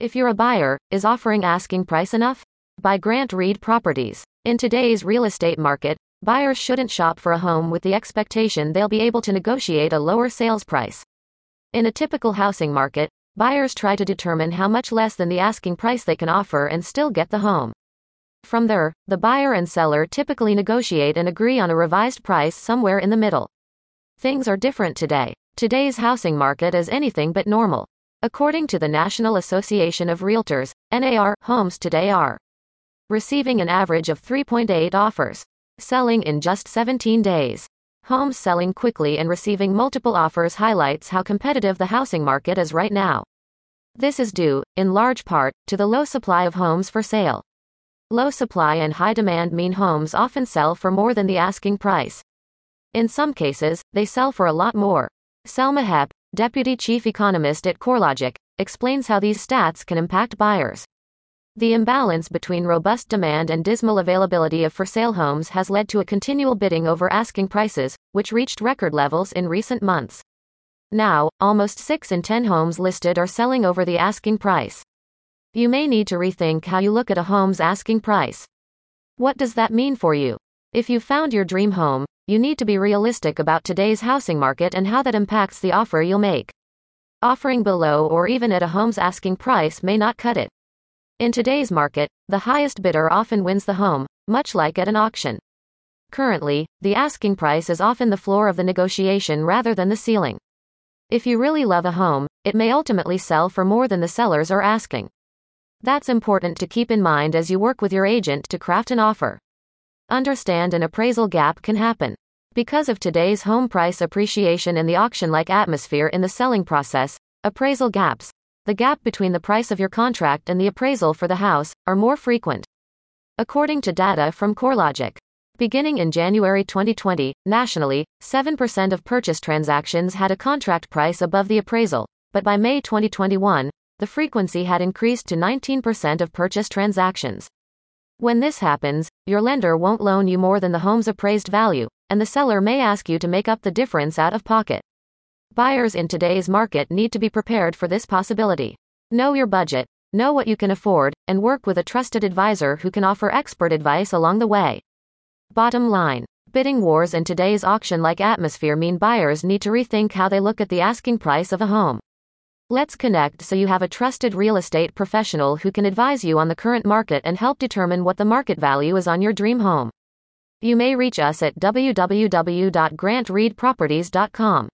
If you're a buyer, is offering asking price enough? By Grant Reid Properties. In today's real estate market, buyers shouldn't shop for a home with the expectation they'll be able to negotiate a lower sales price. In a typical housing market, buyers try to determine how much less than the asking price they can offer and still get the home. From there, the buyer and seller typically negotiate and agree on a revised price somewhere in the middle. Things are different today. Today's housing market is anything but normal. According to the National Association of Realtors, NAR, homes today are receiving an average of 3.8 offers, selling in just 17 days. Homes selling quickly and receiving multiple offers highlights how competitive the housing market is right now. This is due, in large part, to the low supply of homes for sale. Low supply and high demand mean homes often sell for more than the asking price. In some cases, they sell for a lot more. Selma Hepp, deputy chief economist at CoreLogic, explains how these stats can impact buyers. The imbalance between robust demand and dismal availability of for sale homes has led to a continual bidding over asking prices, which reached record levels in recent months. Now, almost 6 in 10 homes listed are selling over the asking price. You may need to rethink how you look at a home's asking price. What does that mean for you? If you found your dream home, you need to be realistic about today's housing market and how that impacts the offer you'll make. Offering below or even at a home's asking price may not cut it. In today's market, the highest bidder often wins the home, much like at an auction. Currently, the asking price is often the floor of the negotiation rather than the ceiling. If you really love a home, it may ultimately sell for more than the sellers are asking. That's important to keep in mind as you work with your agent to craft an offer. Understand an appraisal gap can happen. Because of today's home price appreciation and the auction like atmosphere in the selling process, appraisal gaps, the gap between the price of your contract and the appraisal for the house, are more frequent. According to data from CoreLogic, beginning in January 2020, nationally, 7% of purchase transactions had a contract price above the appraisal, but by May 2021, the frequency had increased to 19% of purchase transactions. When this happens, your lender won't loan you more than the home's appraised value, and the seller may ask you to make up the difference out of pocket. Buyers in today's market need to be prepared for this possibility. Know your budget, know what you can afford, and work with a trusted advisor who can offer expert advice along the way. Bottom line bidding wars in today's auction like atmosphere mean buyers need to rethink how they look at the asking price of a home. Let's connect so you have a trusted real estate professional who can advise you on the current market and help determine what the market value is on your dream home. You may reach us at www.grantreidproperties.com.